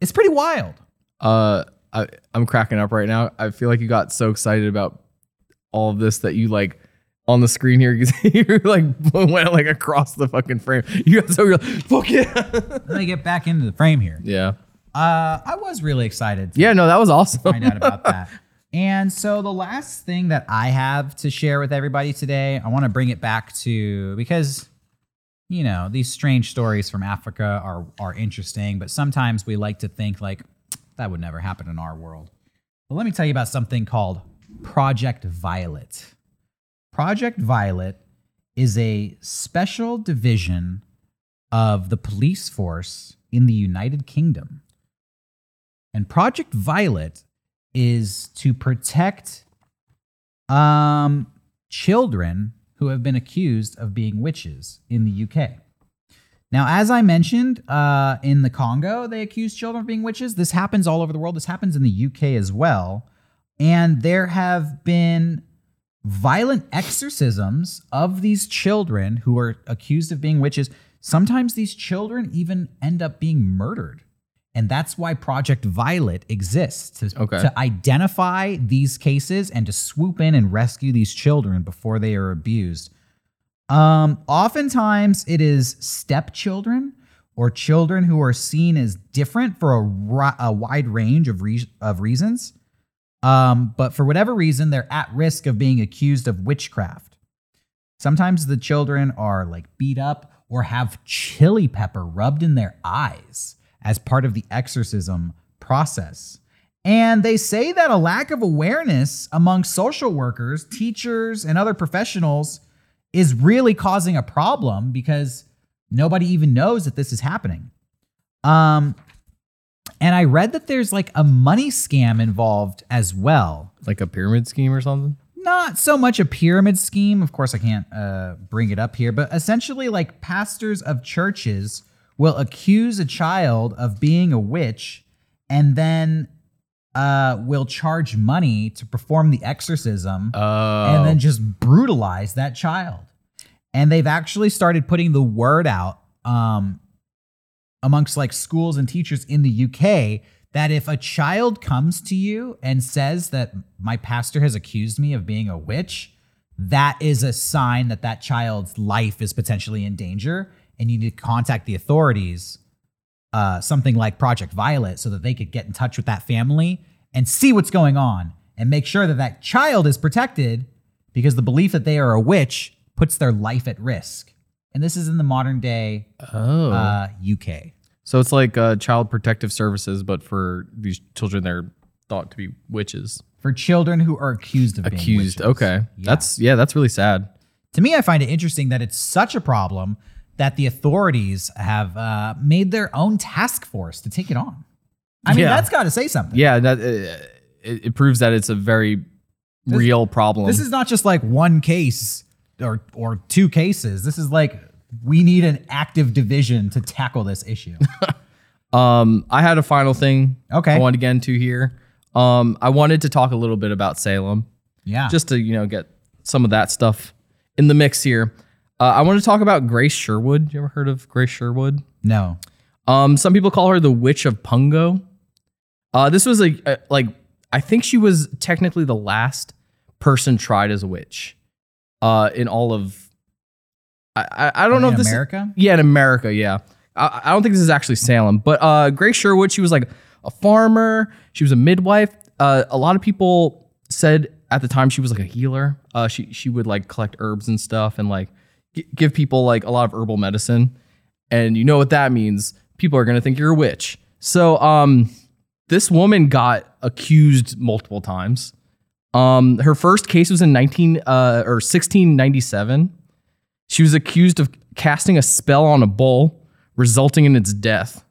It's pretty wild. Uh, I, I'm cracking up right now. I feel like you got so excited about all of this that you like on the screen here. Because you like went like across the fucking frame. You got so you're fuck yeah. Let me get back into the frame here. yeah. Uh, I was really excited Yeah. No, that was awesome. find out about that. And so the last thing that I have to share with everybody today, I want to bring it back to because you know, these strange stories from Africa are are interesting, but sometimes we like to think like that would never happen in our world. But let me tell you about something called Project Violet. Project Violet is a special division of the police force in the United Kingdom. And Project Violet is to protect um, children who have been accused of being witches in the UK. Now, as I mentioned, uh, in the Congo, they accuse children of being witches. This happens all over the world. This happens in the UK as well. And there have been violent exorcisms of these children who are accused of being witches. Sometimes these children even end up being murdered. And that's why Project Violet exists to, Okay. to identify these cases and to swoop in and rescue these children before they are abused. Um, oftentimes it is stepchildren or children who are seen as different for a, a wide range of, re- of reasons. Um, but for whatever reason, they're at risk of being accused of witchcraft. Sometimes the children are like beat up or have chili pepper rubbed in their eyes as part of the exorcism process. And they say that a lack of awareness among social workers, teachers, and other professionals is really causing a problem because nobody even knows that this is happening. Um, and I read that there's like a money scam involved as well Like a pyramid scheme or something? not so much a pyramid scheme. Of course, I can't uh, bring it up here, but essentially, like pastors of churches will accuse a child of being a witch and then uh, will charge money to perform the exorcism Oh. and then just brutalize that child. And they've actually started putting the word out um, amongst like schools and teachers in the UK that if a child comes to you and says that my pastor has accused me of being a witch, that is a sign that that child's life is potentially in danger and you need to contact the authorities uh, something like project violet so that they could get in touch with that family and see what's going on and make sure that that child is protected because the belief that they are a witch puts their life at risk and this is in the modern day oh. uh, uk so it's like uh, child protective services, but for these children, they're thought to be witches. for children who are accused of being Accused. Okay. Yeah. That's, yeah, that's really sad. to me, I find it interesting that it's such a problem that the authorities have uh, made their own task force to take it on. I mean, Yeah. that's got to say something. Yeah. That, uh, it, it proves that it's a very real problem. This is not just like one case or or two cases. This is like we need an active division to tackle this issue. Um, I had a final thing Okay. I wanted to get into here. Um, I wanted to talk a little bit about Salem, Yeah. just to you know get some of that stuff in the mix here. Uh, I want to talk about Grace Sherwood. You ever heard of Grace Sherwood? no. Um, some people call her the Witch of Pungo. Uh, this was a, a like I think she was technically the last person tried as a witch. Uh, in all of, I I, I don't know if this America? yeah, in America, yeah. I, I don't think this is actually Salem, but uh, Grace Sherwood, she was like a farmer. She was a midwife. Uh, a lot of people said at the time she was like a healer. Uh, she she would like collect herbs and stuff and like g- give people like a lot of herbal medicine. And you know what that means? People are gonna think you're a witch. So um, this woman got accused multiple times. Um, her first case was in 19 uh, or 1697. She was accused of casting a spell on a bull, resulting in its death.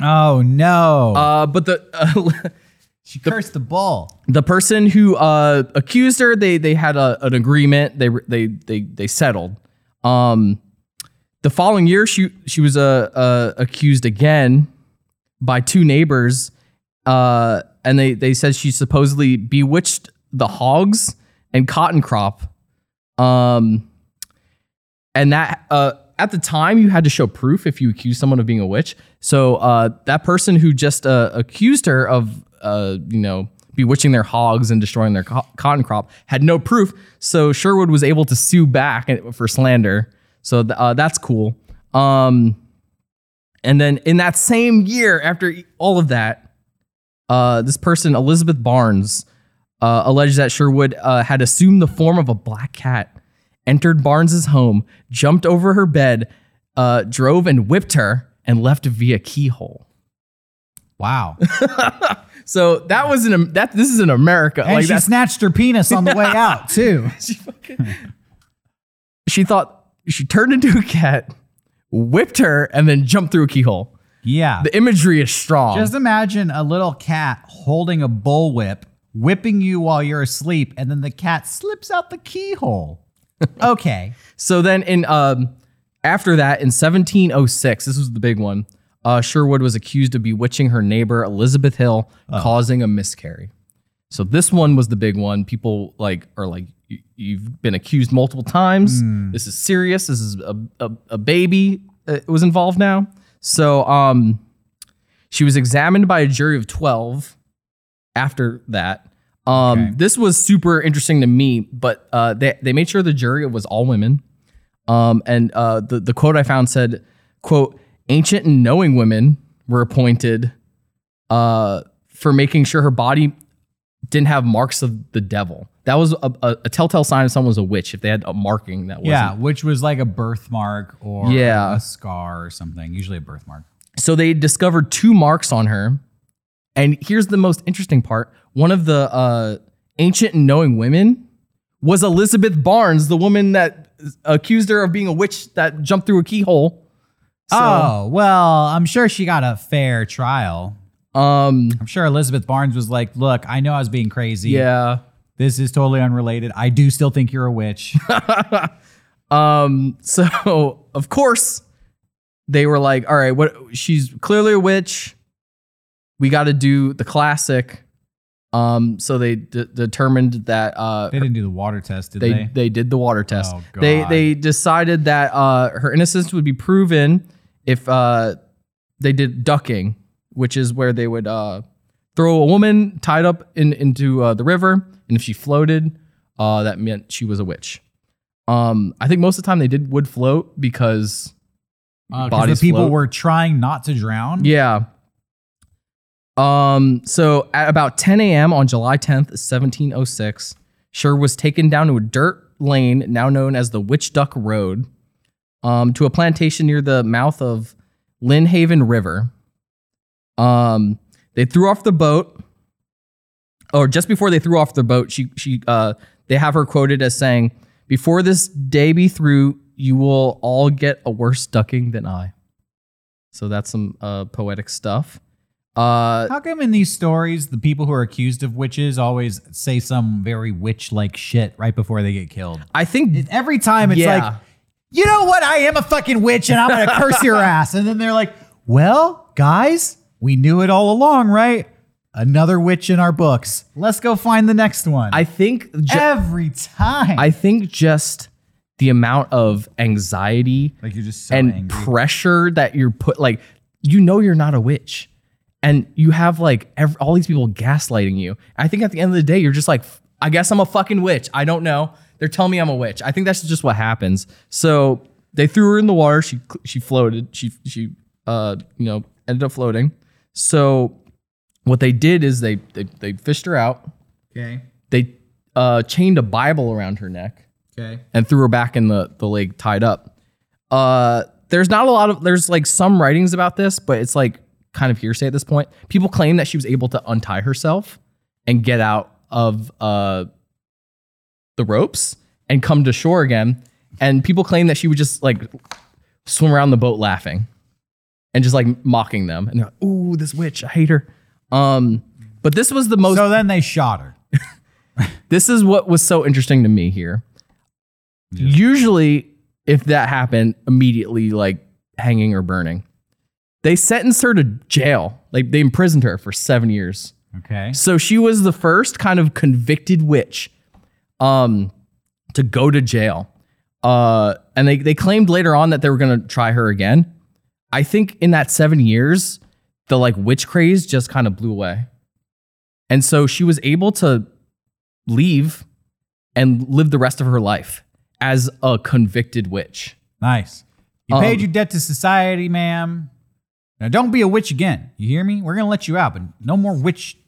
Oh no. Uh, but the uh, she cursed the bull. the person who uh, accused her, they they had a, an agreement. They they they they settled. Um, the following year, she she was uh, uh, accused again by two neighbors, uh, and they they said she supposedly bewitched the hogs and cotton crop. Um, and that uh, at the time you had to show proof if you accused someone of being a witch. So uh, that person who just uh, accused her of uh, you know bewitching their hogs and destroying their co- cotton crop had no proof. So Sherwood was able to sue back for slander. So th- uh, that's cool. Um, and then in that same year, after all of that, uh, this person Elizabeth Barnes uh, alleged that Sherwood uh, had assumed the form of a black cat, entered Barnes's home, jumped over her bed, uh, drove and whipped her, and left via keyhole. Wow. So that was in that. This is in America. And like she snatched her penis on the way out, too. she, fucking, she thought she turned into a cat, whipped her, and then jumped through a keyhole. Yeah. The imagery is strong. Just imagine a little cat holding a bullwhip, whipping you while you're asleep, and then the cat slips out the keyhole. Okay. so then in um after that in 1706, this was the big one. Uh, Sherwood was accused of bewitching her neighbor Elizabeth Hill, causing a miscarry. So this one was the big one. People like are like, "You- you've been accused multiple times. This is serious. This is a, a, a baby was involved now. So um, she was examined by a jury of 12 after that. Um, Okay. This was super interesting to me, but uh, they, they made sure the jury was all women. Um, and uh, the, the quote I found said, quote, ancient and knowing women were appointed uh, for making sure her body didn't have marks of the devil. That was a, a, a telltale sign of someone was a witch if they had a marking that wasn't. Yeah, which was like a birthmark or Yeah. a scar or something. Usually a birthmark. So they discovered two marks on her. And here's the most interesting part. One of the uh, ancient and knowing women was Elizabeth Barnes, the woman that accused her of being a witch that jumped through a keyhole. So, oh, well, I'm sure she got a fair trial. um, I'm sure Elizabeth Barnes was like, look, I know I was being crazy. yeah. This is totally unrelated. I do still think you're a witch. Um, so of course they were like, all right, what she's clearly a witch. We got to do the classic. Um, so they d- determined that uh they didn't do the water test, did they, they? they did the water test. Oh, they they decided that uh her innocence would be proven if uh they did ducking, which is where they would uh throw a woman tied up in into uh, the river, and if she floated, uh that meant she was a witch. Um, I think most of the time they did would float because Uh, the people float. were trying not to drown. yeah. Um, so at about 10 a.m. on July 10th, 1706, Sher was taken down to a dirt lane now known as the Witchduck Road, um, to a plantation near the mouth of Lynnhaven River. Um, they threw off the boat, or just before they threw off the boat, she she uh they have her quoted as saying, "Before this day be through, you will all get a worse ducking than I." So that's some uh, poetic stuff. Uh, How come in these stories the people who are accused of witches always say some very witch-like shit right before they get killed? I think Every time it's Yeah. like, you know what? I am a fucking witch and I'm gonna curse your ass. And then they're like, well, guys, we knew it all along, right? Another witch in our books. Let's go find the next one. I think ju- Every time. I think just the amount of anxiety like you're just so and angry. pressure that you're put like you know you're not a witch and you have like ev- all these people gaslighting you i think at the end of the day you're just like i guess i'm a fucking witch i don't know they're telling me i'm a witch i think that's just what happens so they threw her in the water she she floated she she uh you know ended up floating so what they did is they they, they fished her out okay. they uh chained a bible around her neck Okay. and threw her back in the, the lake tied up. Uh, there's not a lot of there's like some writings about this, but it's like kind of hearsay at this point. People claim that she was able to untie herself and get out of uh, the ropes and come to shore again. And people claim that she would just like swim around the boat laughing and just like mocking them. And they're like, ooh, this witch, I hate her. Um, but this was the most So then they shot her. this is what was so interesting to me here. Usually, if that happened, immediately like hanging or burning. They sentenced her to jail. Like they imprisoned her for seven years. Okay. So she was the first kind of convicted witch um, to go to jail. Uh, and they, they claimed later on that they were going to try her again. I think in that seven years, the like witch craze just kind of blew away. And so she was able to leave and live the rest of her life as a convicted witch. Nice. You Um, paid your debt to society, ma'am. Now don't be a witch again. You hear me? We're gonna let you out, but no more witch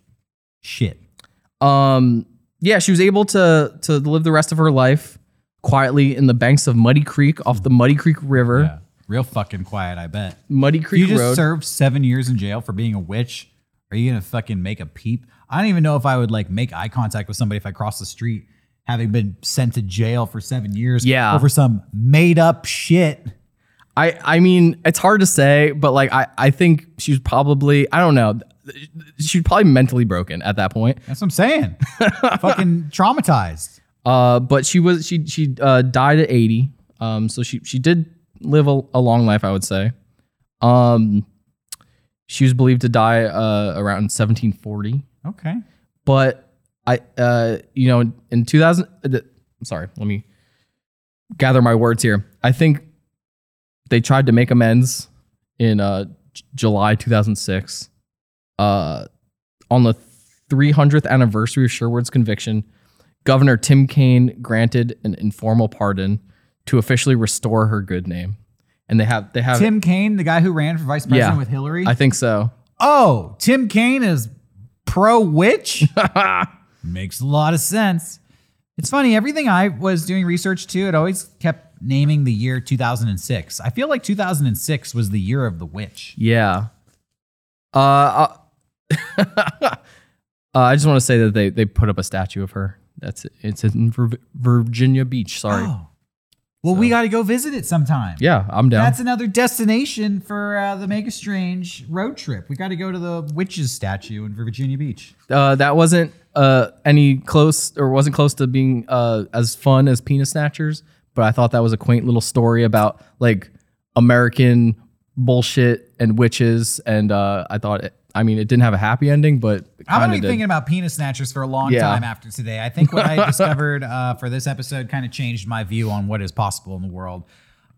shit. Um, yeah, she was able to to live the rest of her life quietly in the banks of Muddy Creek off the Muddy Creek River. Yeah. Real fucking quiet, I bet. Muddy Creek. If You just Road. served seven years in jail for being a witch. Are you gonna fucking make a peep? I don't even know if I would like make eye contact with somebody if I cross the street, having been sent to jail for seven years. Yeah. over some made up shit. I I mean, it's hard to say, but like I I think she's probably I don't know. She's probably mentally broken at that point. That's what I'm saying. fucking traumatized. Uh, but she was she she uh, died at 80. Um, so she she did live a, a long life, I would say. Um, she was believed to die uh, around 1740. Okay. But I uh, you know, in 2000. Uh, sorry, let me gather my words here. I think they tried to make amends in uh, J- July 2006. Uh, on the 300th anniversary of Sherwood's conviction, Governor Tim Kaine granted an informal pardon to officially restore her good name. And they have they have Tim Kaine, the guy who ran for vice president Yeah. with Hillary. I think so. oh, Tim Kaine is pro witch. Makes a lot of sense. It's funny. Everything I was doing research to, it always kept naming the year 2006. I feel like 2006 was the year of the witch. Yeah. Uh, uh, I just want to say that they they put up a statue of her. That's it. It's in Vir- Virginia Beach. Sorry. Oh. Well, we got to go visit it sometime. Yeah, I'm down. That's another destination for uh, the Mega Strange road trip. We got to go to the witches statue in Virginia Beach. uh, that wasn't uh, any close or wasn't close to being uh, as fun as Penis Snatchers, but I thought that was a quaint little story about like American bullshit and witches, and uh, I thought, it, I mean, it didn't have a happy ending, but I'm gonna be did. thinking about penis snatchers for a long Yeah. time after today. I think what I discovered uh, for this episode kind of changed my view on what is possible in the world.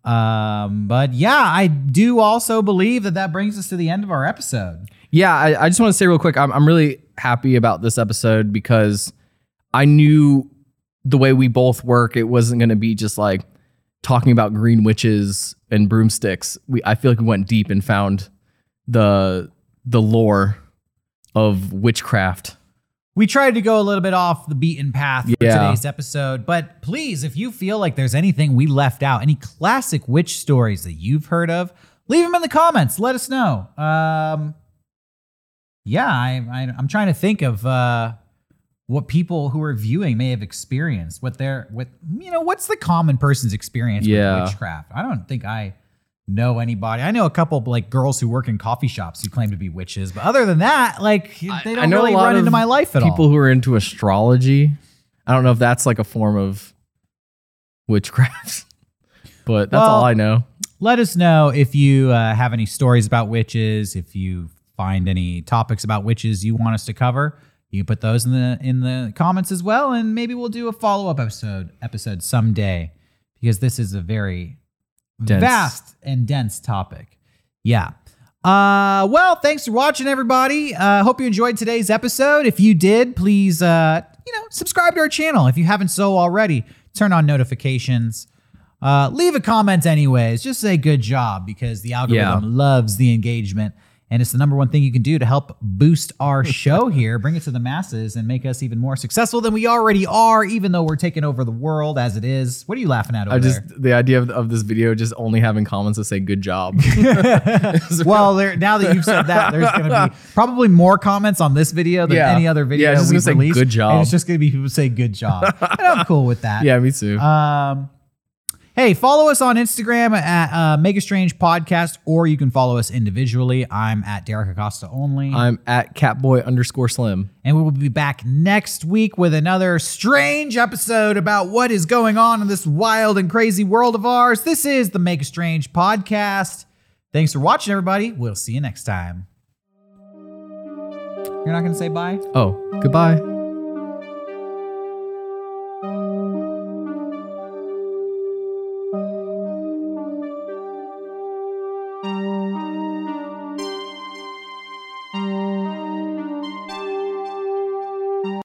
Um, but yeah, I do also believe that that brings us to the end of our episode. Yeah, I, I just want to say real quick, I'm, I'm really happy about this episode because I knew the way we both work, it wasn't going to be just like talking about green witches and broomsticks. We I feel like we went deep and found the the lore of witchcraft. We tried to go a little bit off the beaten path for Yeah. today's episode, but please, if you feel like there's anything we left out, any classic witch stories that you've heard of, leave them in the comments. Let us know. Um, yeah, I, I, I'm trying to think of uh, what people who are viewing may have experienced. What their, what you know, what's the common person's experience Yeah. with witchcraft? I don't think I know anybody. I know a couple like girls who work in coffee shops who claim to be witches, but other than that, like they don't really run into my life at all. People who are into astrology. I don't know if that's like a form of witchcraft, but that's Well, all I know. Let us know if you uh, have any stories about witches. If you find any topics about witches you want us to cover, you can put those in the in the comments as well, and maybe we'll do a follow up episode episode someday because this is a very Dense. vast and dense topic. Yeah. Uh, well, thanks for watching, everybody. Uh, hope you enjoyed today's episode. If you did, please, uh, you know, subscribe to our channel if you haven't so already. Turn on notifications. Uh, leave a comment, anyways. Just say good job because the algorithm loves the engagement. And it's the number one thing you can do to help boost our show here, bring it to the masses, and make us even more successful than we already are, even though we're taking over the world as it is. What are you laughing at over I just there? the idea of, of this video just only having comments that say "good job." well, there now that you've said that, there's going to be probably more comments on this video than Yeah. any other video Yeah, we've gonna say, "Good job." And it's just going to be people say "good job," and I'm cool with that. yeah, me too. Um, hey, follow us on Instagram at uh, Mega Strange Podcast, or you can follow us individually. I'm at Derek Acosta only, I'm at catboy underscore slim. and we will be back next week with another strange episode about what is going on in this wild and crazy world of ours. This is the Mega Strange Podcast. Thanks for watching, everybody. We'll see you next time. You're not going to say bye? Oh, goodbye.